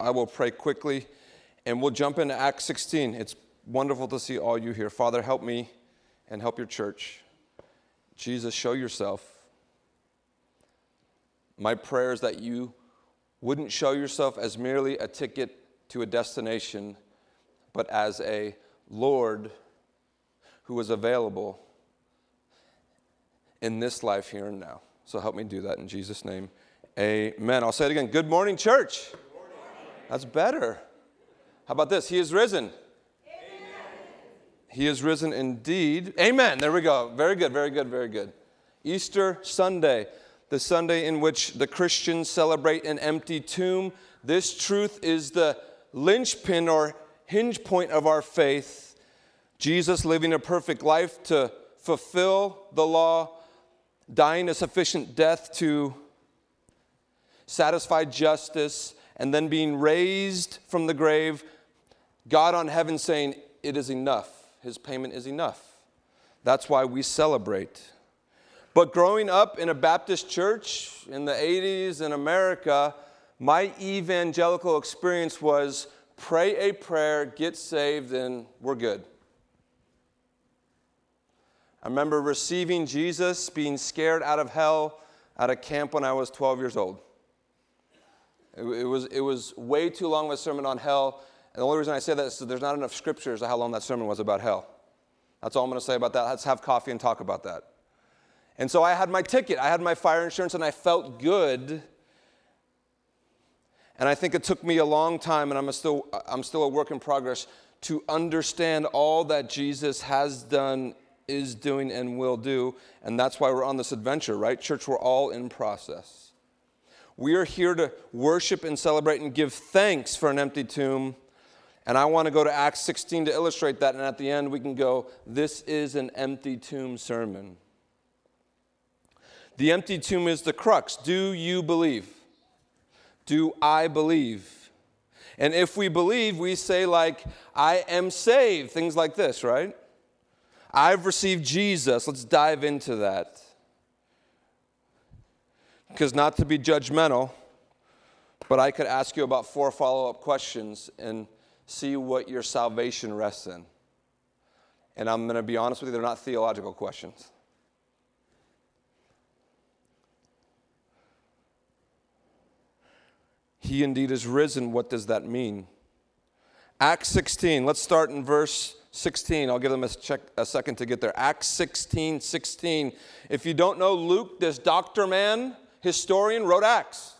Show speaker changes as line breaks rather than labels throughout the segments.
I will pray quickly and we'll jump into Acts 16. It's wonderful to see all you here. Father, help me and help your church. Jesus, show yourself. My prayer is that you wouldn't show yourself as merely a ticket to a destination, but as a Lord who is available in this life here and now. So help me do that in Jesus' name. Amen. I'll say it again. Good morning, church. That's better. How about this? He is risen. Amen. He is risen indeed. Amen. There we go. Very good, very good, very good. Easter Sunday, the Sunday in which the Christians celebrate an empty tomb. This truth is the linchpin or hinge point of our faith. Jesus living a perfect life to fulfill the law, dying a sufficient death to satisfy justice, and then being raised from the grave. God on heaven saying, It is enough. His payment is enough. That's why we celebrate. But growing up in a Baptist church in the 80s in America, my evangelical experience was pray a prayer, get saved, and we're good. I remember receiving Jesus, being scared out of hell at a camp when I was 12 years old. It, was, it was way too long of a sermon on hell. And the only reason I say that is there's not enough scriptures of how long that sermon was about hell. That's all I'm going to say about that. Let's have coffee and talk about that. And so I had my ticket, I had my fire insurance, and I felt good. And I think it took me a long time, and I'm still, I'm still a work in progress, to understand all that Jesus has done, is doing, and will do. And that's why we're on this adventure, right? Church, we're all in process. We are here to worship and celebrate and give thanks for an empty tomb. And I want to go to Acts 16 to illustrate that. And at the end, we can go, This is an empty tomb sermon. The empty tomb is the crux. Do you believe? Do I believe? And if we believe, we say, like, I am saved, things like this, right? I've received Jesus. Let's dive into that. Because not to be judgmental, but I could ask you about four follow up questions and see what your salvation rests in. And I'm going to be honest with you, they're not theological questions. He indeed is risen. What does that mean? Acts 16, let's start in verse 16. I'll give them a, check, a second to get there. Acts 16, 16. If you don't know Luke, this doctor man, historian, wrote Acts.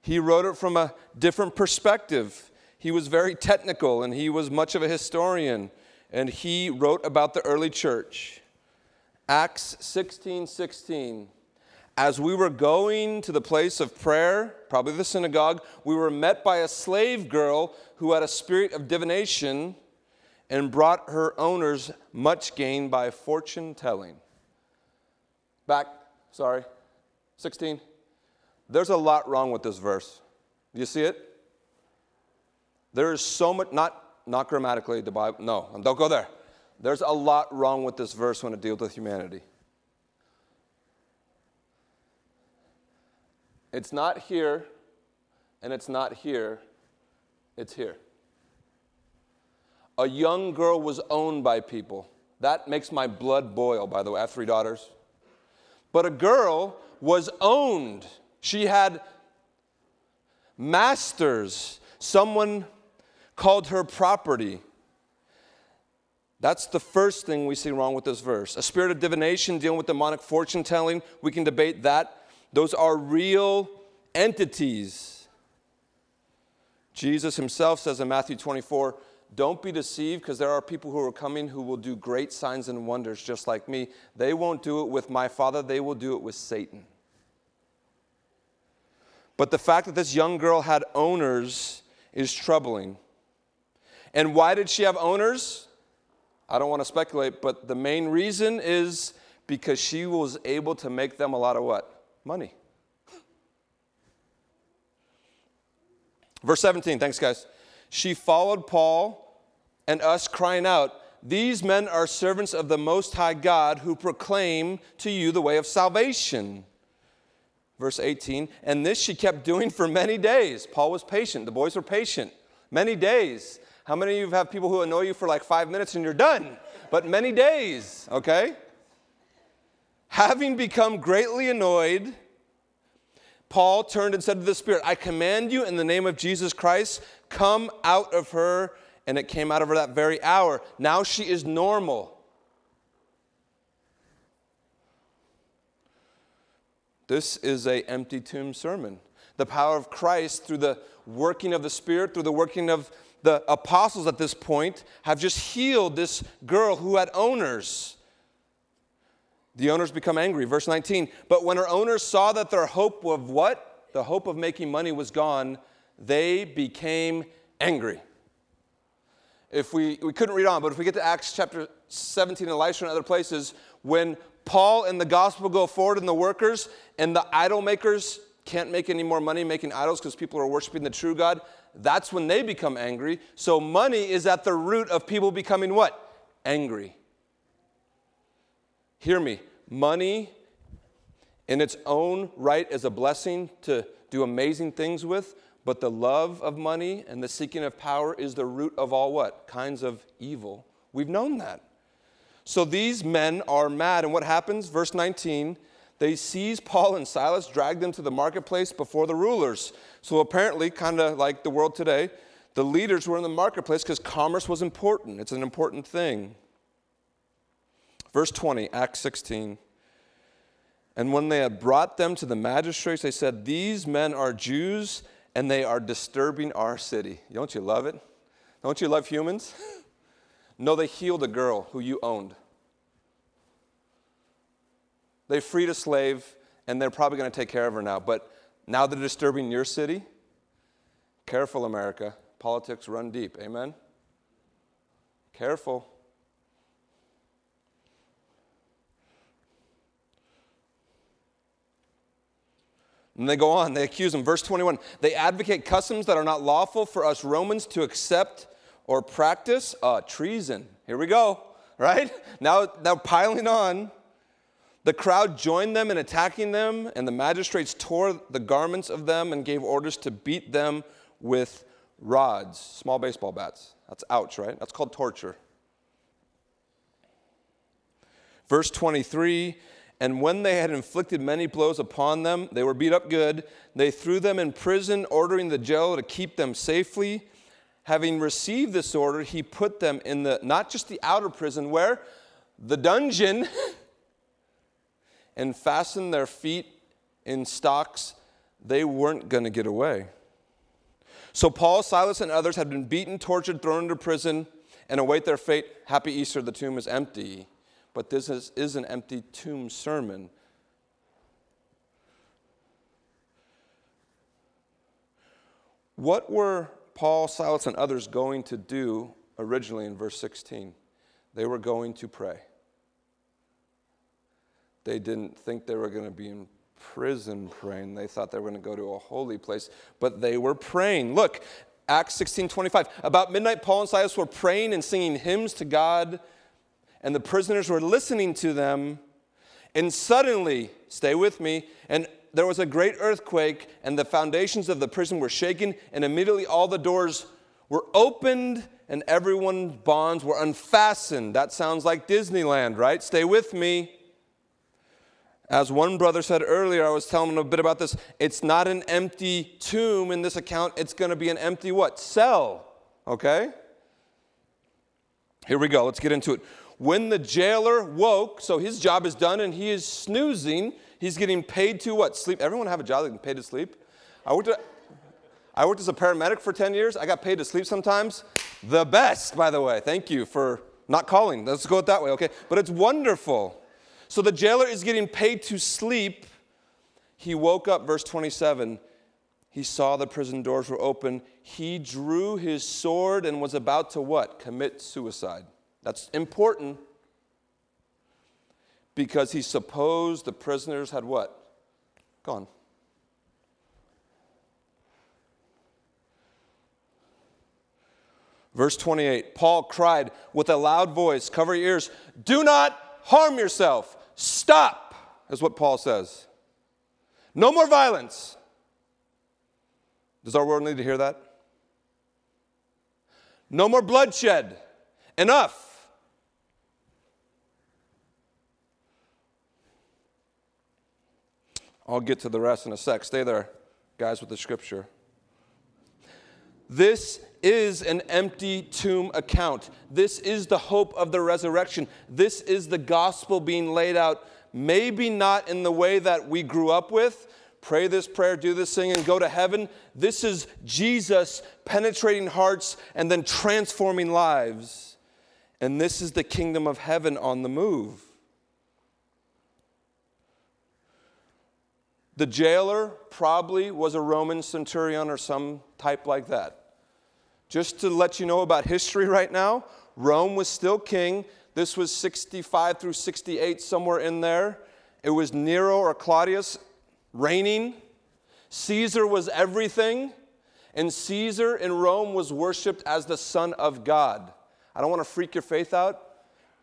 He wrote it from a different perspective. He was very technical and he was much of a historian. And he wrote about the early church. Acts 16, 16 as we were going to the place of prayer, probably the synagogue, we were met by a slave girl who had a spirit of divination and brought her owners much gain by fortune telling. Back, sorry, 16. There's a lot wrong with this verse. Do you see it? There is so much, not, not grammatically, the Bible, no, don't go there. There's a lot wrong with this verse when it deals with humanity. It's not here, and it's not here, it's here. A young girl was owned by people. That makes my blood boil, by the way. I have three daughters. But a girl was owned. She had masters. Someone called her property. That's the first thing we see wrong with this verse. A spirit of divination dealing with demonic fortune telling, we can debate that. Those are real entities. Jesus himself says in Matthew 24, don't be deceived because there are people who are coming who will do great signs and wonders just like me. They won't do it with my Father, they will do it with Satan. But the fact that this young girl had owners is troubling. And why did she have owners? I don't want to speculate, but the main reason is because she was able to make them a lot of what? money. Verse 17, thanks, guys. She followed Paul and us, crying out, These men are servants of the Most High God who proclaim to you the way of salvation. Verse 18, and this she kept doing for many days. Paul was patient. The boys were patient. Many days. How many of you have people who annoy you for like five minutes and you're done? But many days, okay? Having become greatly annoyed, Paul turned and said to the Spirit, I command you in the name of Jesus Christ, come out of her. And it came out of her that very hour. Now she is normal. This is a empty tomb sermon. The power of Christ through the working of the Spirit, through the working of the apostles at this point, have just healed this girl who had owners. The owners become angry. Verse 19. But when her owners saw that their hope of what? The hope of making money was gone, they became angry. If we, we couldn't read on, but if we get to Acts chapter 17 and Lystra and other places, when Paul and the gospel go forward and the workers and the idol makers can't make any more money making idols because people are worshiping the true God, that's when they become angry. So money is at the root of people becoming what? Angry. Hear me. Money in its own right is a blessing to do amazing things with, but the love of money and the seeking of power is the root of all what? Kinds of evil. We've known that. So these men are mad. And what happens? Verse 19 they seize Paul and Silas, drag them to the marketplace before the rulers. So apparently, kind of like the world today, the leaders were in the marketplace because commerce was important. It's an important thing. Verse 20, Acts 16. And when they had brought them to the magistrates, they said, These men are Jews and they are disturbing our city. Don't you love it? Don't you love humans? No, they healed a girl who you owned. They freed a slave, and they're probably going to take care of her now. But now they're disturbing your city. Careful, America. Politics run deep. Amen? Careful. And they go on, they accuse him. Verse 21 they advocate customs that are not lawful for us Romans to accept or practice uh, treason. Here we go, right? Now, now piling on. The crowd joined them in attacking them, and the magistrates tore the garments of them and gave orders to beat them with rods, small baseball bats. That's ouch, right? That's called torture. Verse 23 And when they had inflicted many blows upon them, they were beat up good. They threw them in prison, ordering the jailer to keep them safely having received this order, he put them in the, not just the outer prison, where? The dungeon, and fastened their feet in stocks. They weren't going to get away. So Paul, Silas, and others had been beaten, tortured, thrown into prison, and await their fate. Happy Easter, the tomb is empty. But this is, is an empty tomb sermon. What were Paul, Silas, and others going to do originally in verse 16? They were going to pray. They didn't think they were going to be in prison praying. They thought they were going to go to a holy place, but they were praying. Look, Acts 16 25. About midnight, Paul and Silas were praying and singing hymns to God, and the prisoners were listening to them. And suddenly, stay with me, and there was a great earthquake, and the foundations of the prison were shaken, and immediately all the doors were opened and everyone's bonds were unfastened. That sounds like Disneyland, right? Stay with me. As one brother said earlier, I was telling him a bit about this. It's not an empty tomb in this account, it's going to be an empty what? Cell. Okay? Here we go. Let's get into it. When the jailer woke, so his job is done and he is snoozing, He's getting paid to what? Sleep. Everyone have a job that paid to sleep? I worked, at, I worked as a paramedic for 10 years. I got paid to sleep sometimes. The best, by the way. Thank you for not calling. Let's go it that way, okay? But it's wonderful. So the jailer is getting paid to sleep. He woke up, verse 27. He saw the prison doors were open. He drew his sword and was about to what? Commit suicide. That's important because he supposed the prisoners had what? Gone. Verse 28 Paul cried with a loud voice, Cover your ears, do not harm yourself. Stop, is what Paul says. No more violence. Does our world need to hear that? No more bloodshed. Enough. I'll get to the rest in a sec. Stay there, guys, with the scripture. This is an empty tomb account. This is the hope of the resurrection. This is the gospel being laid out, maybe not in the way that we grew up with. Pray this prayer, do this thing, and go to heaven. This is Jesus penetrating hearts and then transforming lives. And this is the kingdom of heaven on the move. The jailer probably was a Roman centurion or some type like that. Just to let you know about history right now, Rome was still king. This was 65 through 68, somewhere in there. It was Nero or Claudius reigning. Caesar was everything. And Caesar in Rome was worshiped as the Son of God. I don't want to freak your faith out.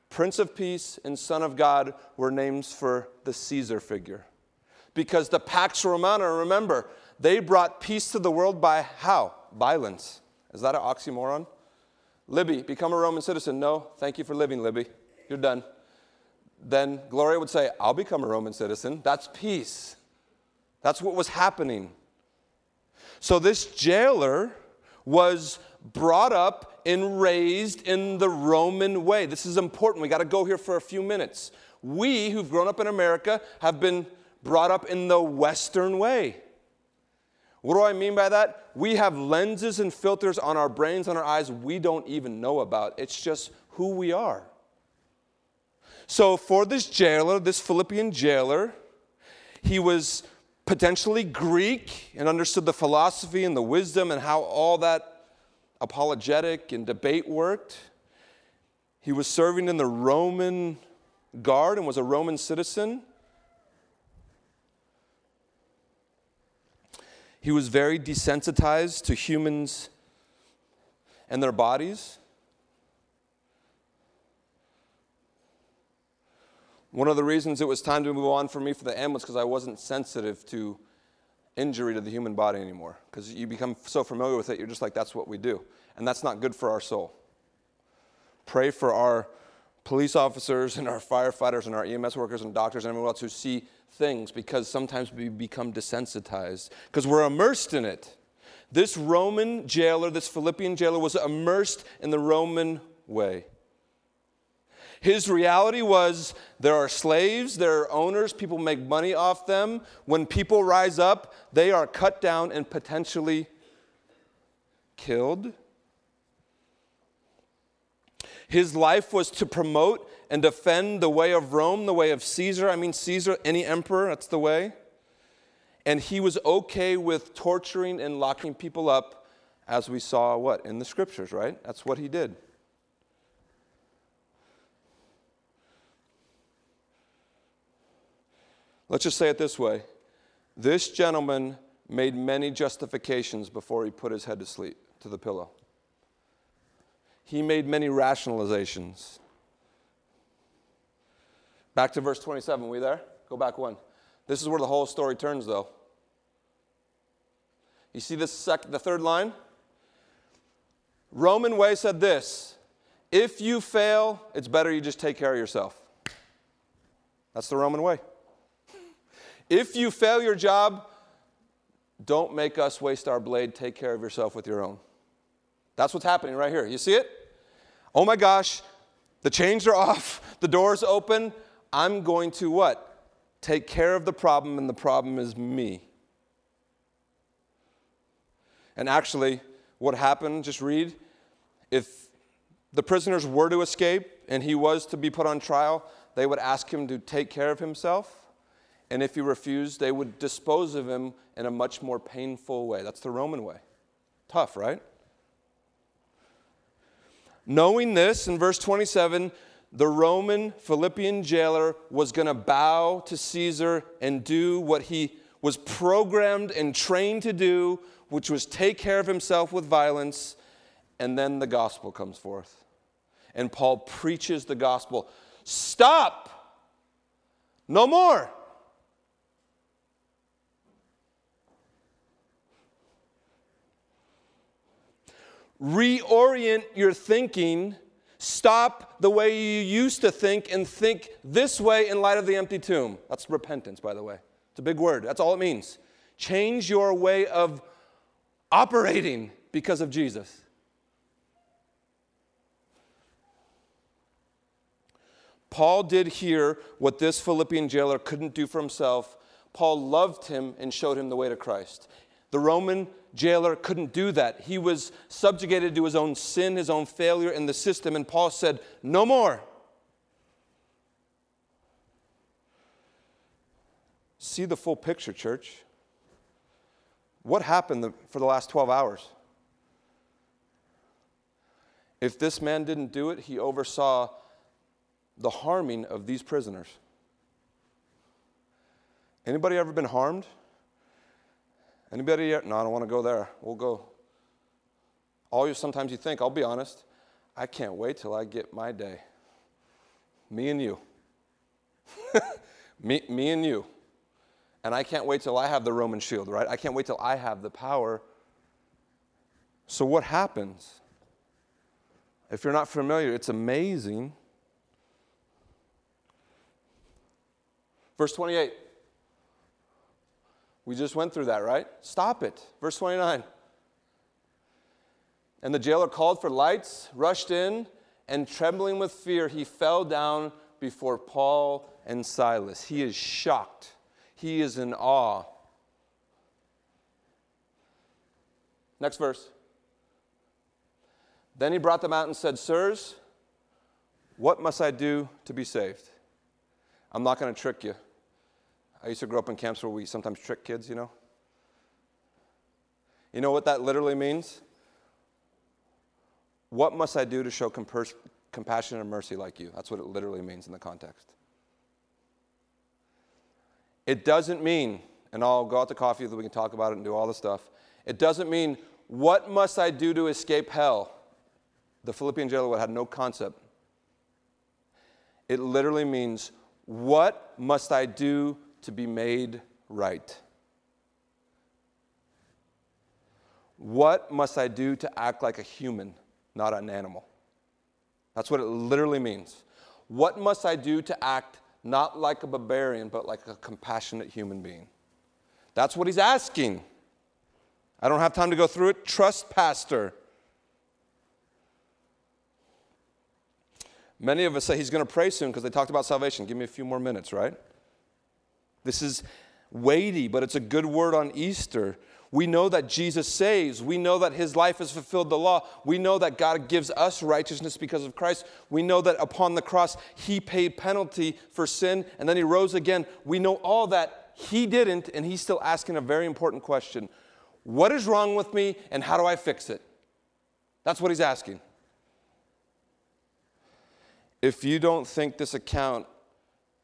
Prince of Peace and Son of God were names for the Caesar figure because the Pax Romana, remember, they brought peace to the world by how? Violence. Is that an oxymoron? Libby, become a Roman citizen. No, thank you for living, Libby. You're done. Then Gloria would say, I'll become a Roman citizen. That's peace. That's what was happening. So this jailer was brought up and raised in the Roman way. This is important. We got to go here for a few minutes. We who've grown up in America have been brought up in the Western way. What do I mean by that? We have lenses and filters on our brains, on our eyes, we don't even know about. It's just who we are. So, for this jailer, this Philippian jailer, he was potentially Greek and understood the philosophy and the wisdom and how all that apologetic and debate worked. He was serving in the Roman guard and was a Roman citizen. He was very desensitized to humans and their bodies. One of the reasons it was time to move on for me for the end was because I wasn't sensitive to injury to the human body anymore. Because you become so familiar with it, you're just like, that's what we do. And that's not good for our soul. Pray for our police officers and our firefighters and our EMS workers and doctors and everyone else who see things because sometimes we become desensitized because we're immersed in it. This Roman jailer, this Philippian jailer, was immersed in the Roman way. His reality was there are slaves, there are owners, people make money off them. When people rise up, they are cut down and potentially killed. His life was to promote and defend the way of Rome, the way of Caesar. I mean, Caesar, any emperor, that's the way. And he was okay with torturing and locking people up, as we saw what? In the scriptures, right? That's what he did. Let's just say it this way this gentleman made many justifications before he put his head to sleep, to the pillow. He made many rationalizations. Back to verse 27. We there? Go back one. This is where the whole story turns, though. You see this sec- the third line? Roman way said this if you fail, it's better you just take care of yourself. That's the Roman way. If you fail your job, don't make us waste our blade. Take care of yourself with your own. That's what's happening right here. You see it? Oh my gosh, the chains are off, the door's open. I'm going to what? Take care of the problem, and the problem is me. And actually, what happened, just read, if the prisoners were to escape and he was to be put on trial, they would ask him to take care of himself. And if he refused, they would dispose of him in a much more painful way. That's the Roman way. Tough, right? Knowing this, in verse 27, the Roman Philippian jailer was going to bow to Caesar and do what he was programmed and trained to do, which was take care of himself with violence. And then the gospel comes forth. And Paul preaches the gospel Stop! No more! Reorient your thinking. Stop the way you used to think and think this way in light of the empty tomb. That's repentance, by the way. It's a big word. That's all it means. Change your way of operating because of Jesus. Paul did here what this Philippian jailer couldn't do for himself. Paul loved him and showed him the way to Christ. The Roman jailer couldn't do that. He was subjugated to his own sin, his own failure in the system, and Paul said, No more. See the full picture, church. What happened for the last 12 hours? If this man didn't do it, he oversaw the harming of these prisoners. Anybody ever been harmed? Anybody? Yet? No, I don't want to go there. We'll go. All you sometimes you think, I'll be honest, I can't wait till I get my day. Me and you. me, me and you. And I can't wait till I have the Roman shield, right? I can't wait till I have the power. So, what happens? If you're not familiar, it's amazing. Verse 28. We just went through that, right? Stop it. Verse 29. And the jailer called for lights, rushed in, and trembling with fear, he fell down before Paul and Silas. He is shocked, he is in awe. Next verse. Then he brought them out and said, Sirs, what must I do to be saved? I'm not going to trick you. I used to grow up in camps where we sometimes trick kids, you know? You know what that literally means? What must I do to show compassion and mercy like you? That's what it literally means in the context. It doesn't mean, and I'll go out to coffee so we can talk about it and do all the stuff. It doesn't mean, what must I do to escape hell? The Philippian jailer had no concept. It literally means, what must I do to be made right? What must I do to act like a human, not an animal? That's what it literally means. What must I do to act not like a barbarian, but like a compassionate human being? That's what he's asking. I don't have time to go through it. Trust, Pastor. Many of us say he's going to pray soon because they talked about salvation. Give me a few more minutes, right? This is weighty, but it's a good word on Easter. We know that Jesus saves. We know that his life has fulfilled the law. We know that God gives us righteousness because of Christ. We know that upon the cross, he paid penalty for sin and then he rose again. We know all that. He didn't, and he's still asking a very important question What is wrong with me, and how do I fix it? That's what he's asking. If you don't think this account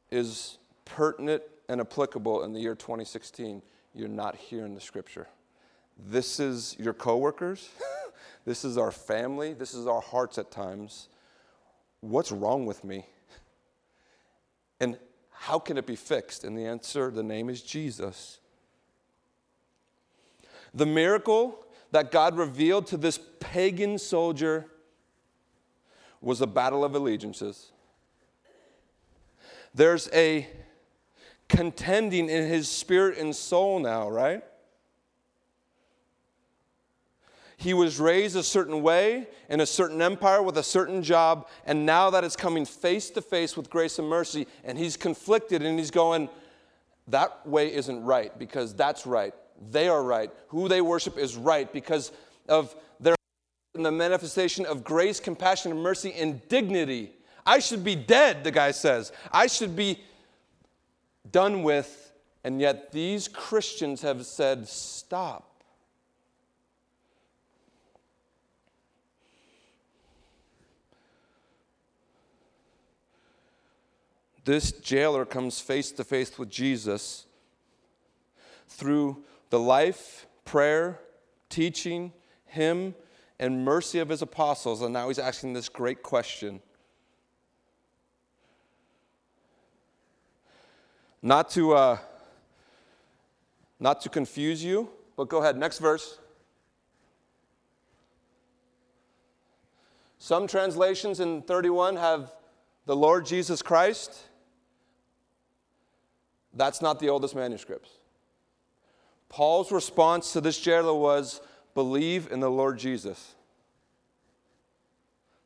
is pertinent and applicable in the year 2016, you're not hearing the scripture. This is your coworkers. this is our family. This is our hearts at times. What's wrong with me? And how can it be fixed? And the answer, the name is Jesus. The miracle that God revealed to this pagan soldier was a battle of allegiances. There's a contending in his spirit and soul now, right? He was raised a certain way in a certain empire with a certain job, and now that it's coming face to face with grace and mercy, and he's conflicted and he's going, that way isn't right because that's right. They are right. Who they worship is right because of their the manifestation of grace, compassion, and mercy and dignity. I should be dead, the guy says. I should be done with, and yet these Christians have said, stop. This jailer comes face to face with Jesus through the life, prayer, teaching, him, and mercy of his apostles. And now he's asking this great question Not to, uh, not to confuse you, but go ahead, next verse. Some translations in 31 have the Lord Jesus Christ. That's not the oldest manuscripts. Paul's response to this jailer was believe in the Lord Jesus,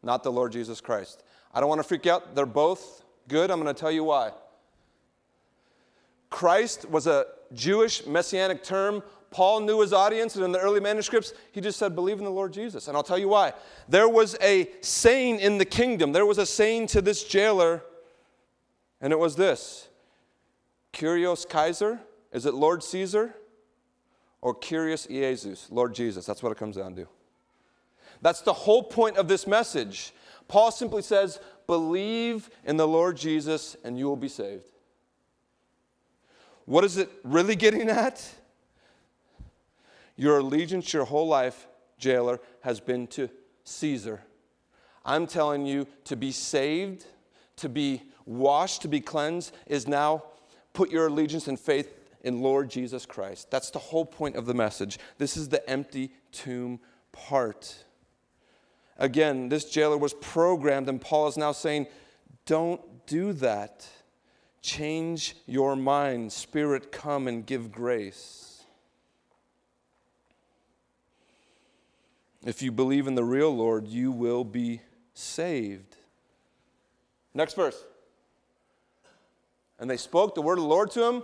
not the Lord Jesus Christ. I don't want to freak out. They're both good. I'm going to tell you why. Christ was a Jewish messianic term. Paul knew his audience, and in the early manuscripts, he just said, Believe in the Lord Jesus. And I'll tell you why. There was a saying in the kingdom, there was a saying to this jailer, and it was this Kyrios Kaiser? Is it Lord Caesar? Or Kyrios Jesus, Lord Jesus? That's what it comes down to. That's the whole point of this message. Paul simply says, Believe in the Lord Jesus, and you will be saved. What is it really getting at? Your allegiance your whole life, jailer, has been to Caesar. I'm telling you to be saved, to be washed, to be cleansed, is now put your allegiance and faith in Lord Jesus Christ. That's the whole point of the message. This is the empty tomb part. Again, this jailer was programmed, and Paul is now saying, Don't do that. Change your mind. Spirit, come and give grace. If you believe in the real Lord, you will be saved. Next verse. And they spoke the word of the Lord to him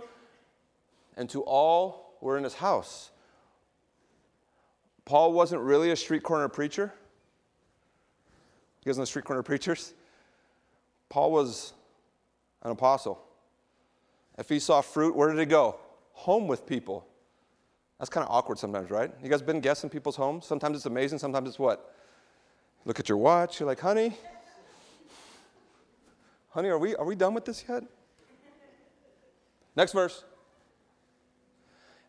and to all who were in his house. Paul wasn't really a street corner preacher. You guys know street corner preachers? Paul was an apostle. If he saw fruit, where did he go? Home with people. That's kind of awkward sometimes, right? You guys been guests in people's homes? Sometimes it's amazing, sometimes it's what? Look at your watch, you're like, honey, honey, are we, are we done with this yet? Next verse.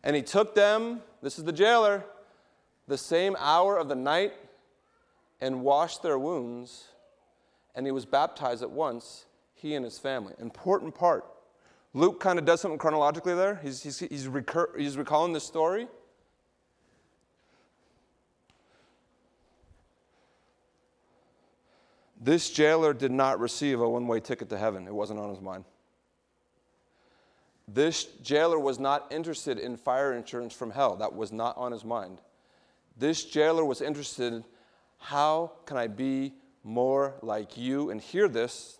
And he took them, this is the jailer, the same hour of the night and washed their wounds, and he was baptized at once, he and his family. Important part. Luke kind of does something chronologically there. He's, he's, he's, recur, he's recalling this story. This jailer did not receive a one way ticket to heaven, it wasn't on his mind. This jailer was not interested in fire insurance from hell, that was not on his mind. This jailer was interested in how can I be more like you? And hear this,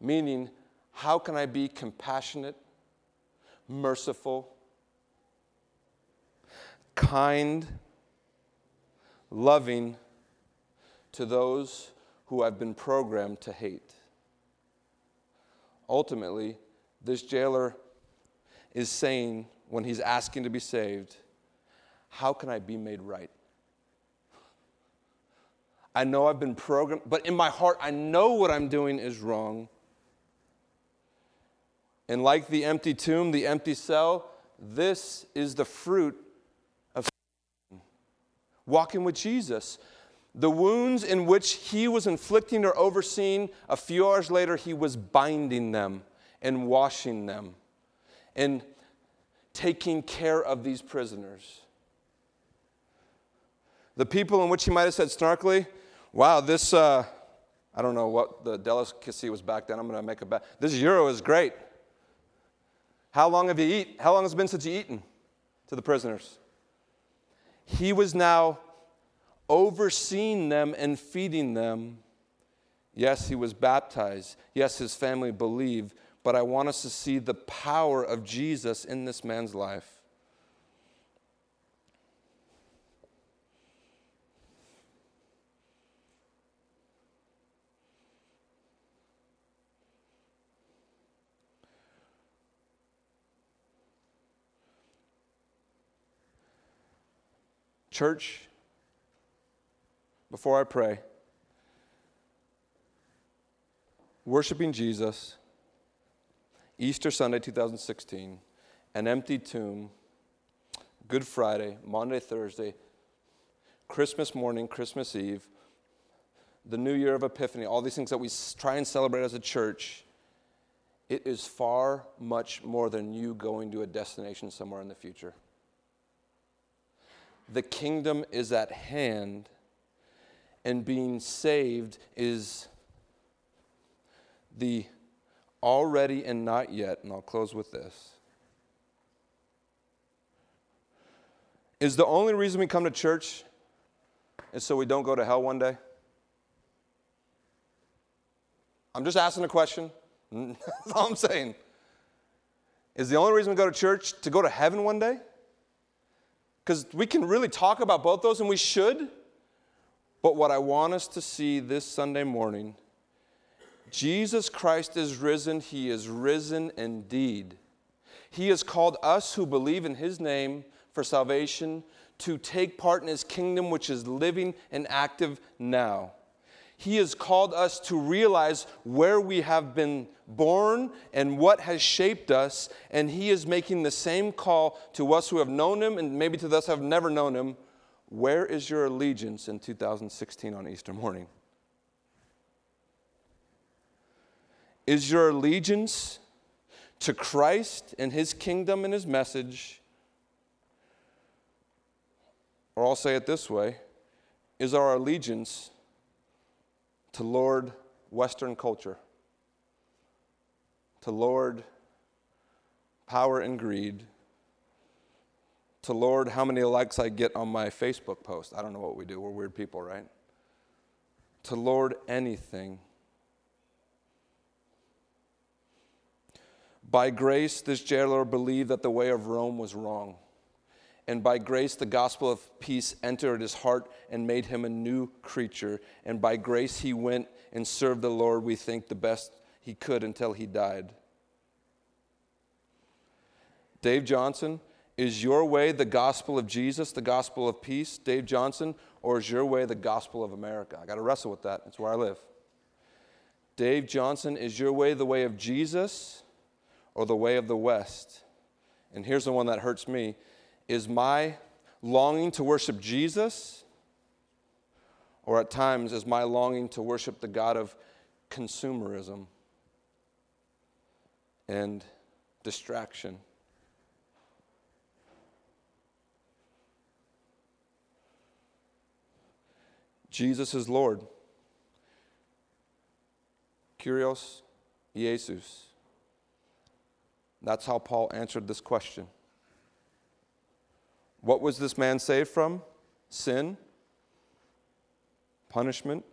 meaning, how can I be compassionate, merciful, kind, loving to those who I've been programmed to hate? Ultimately, this jailer is saying, when he's asking to be saved, How can I be made right? I know I've been programmed, but in my heart, I know what I'm doing is wrong. And like the empty tomb, the empty cell, this is the fruit of walking with Jesus. The wounds in which he was inflicting or overseeing, a few hours later, he was binding them and washing them and taking care of these prisoners. The people in which he might have said snarkily, Wow, this, uh, I don't know what the delicacy was back then. I'm going to make a bet. This euro is great. How long have you eaten? How long has it been since you eaten to the prisoners? He was now overseeing them and feeding them. Yes, he was baptized. Yes, his family believed. But I want us to see the power of Jesus in this man's life. Church, before I pray, worshiping Jesus, Easter Sunday 2016, an empty tomb, Good Friday, Monday, Thursday, Christmas morning, Christmas Eve, the New Year of Epiphany, all these things that we try and celebrate as a church, it is far much more than you going to a destination somewhere in the future the kingdom is at hand. and being saved is the already and not yet. And I'll close with this. Is the only reason we come to church is so we don't go to hell one day? I'm just asking a question. That's all I'm saying. Is the only reason we go to church to go to heaven one day? Because we can really talk about both those, and we should. But what I want us to see this Sunday morning Jesus Christ is risen. He is risen indeed. He has called us who believe in His name for salvation to take part in His kingdom, which is living and active now. He has called us to realize where we have been born and what has shaped us, and He is making the same call to us who have known Him and maybe to those who have never known Him. Where is your allegiance in 2016 on Easter morning? Is your allegiance to Christ and His kingdom and His message? Or I'll say it this way is our allegiance to Lord Western culture, to Lord power and greed, to Lord how many likes I get on my Facebook post. I don't know what we do, we're weird people, right? To Lord anything. By grace, this jailer believed that the way of Rome was wrong and by grace the gospel of peace entered his heart and made him a new creature. And by grace he went and served the Lord, we think, the best he could until he died. Dave Johnson, is your way the gospel of Jesus, the gospel of peace, Dave Johnson, or is your way the gospel of America? I got to wrestle with that. That's where I live. Dave Johnson, is your way the way of Jesus or the way of the West? And here's the one that hurts me is my longing to worship Jesus, or at times is my longing to worship the God of consumerism and distraction? Jesus is Lord. Kyrios Jesus. That's how Paul answered this question. What was this man saved from? Sin, punishment,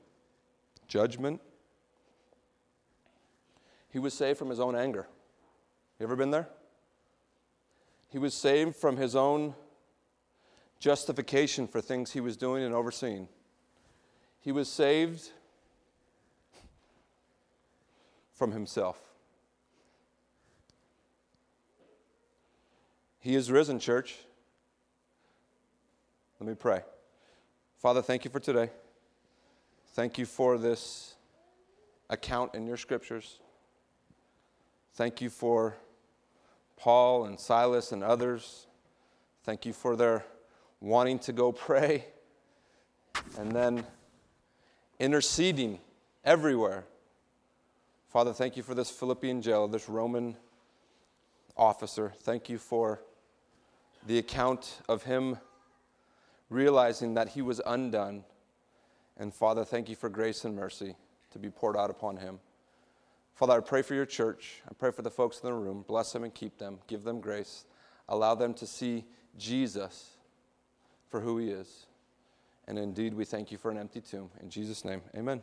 judgment. He was saved from his own anger. You ever been there? He was saved from his own justification for things he was doing and overseeing. He was saved from himself. He is risen, church. Let me pray. Father, thank you for today. Thank you for this account in your scriptures. Thank you for Paul and Silas and others. Thank you for their wanting to go pray and then interceding everywhere. Father, thank you for this Philippian jail, this Roman officer. Thank you for the account of him realizing that he was undone. And Father, thank you for grace and mercy to be poured out upon him. Father, I pray for your church. I pray for the folks in the room. Bless them and keep them. Give them grace. Allow them to see Jesus for who he is. And indeed, we thank you for an empty tomb. In Jesus' name, amen.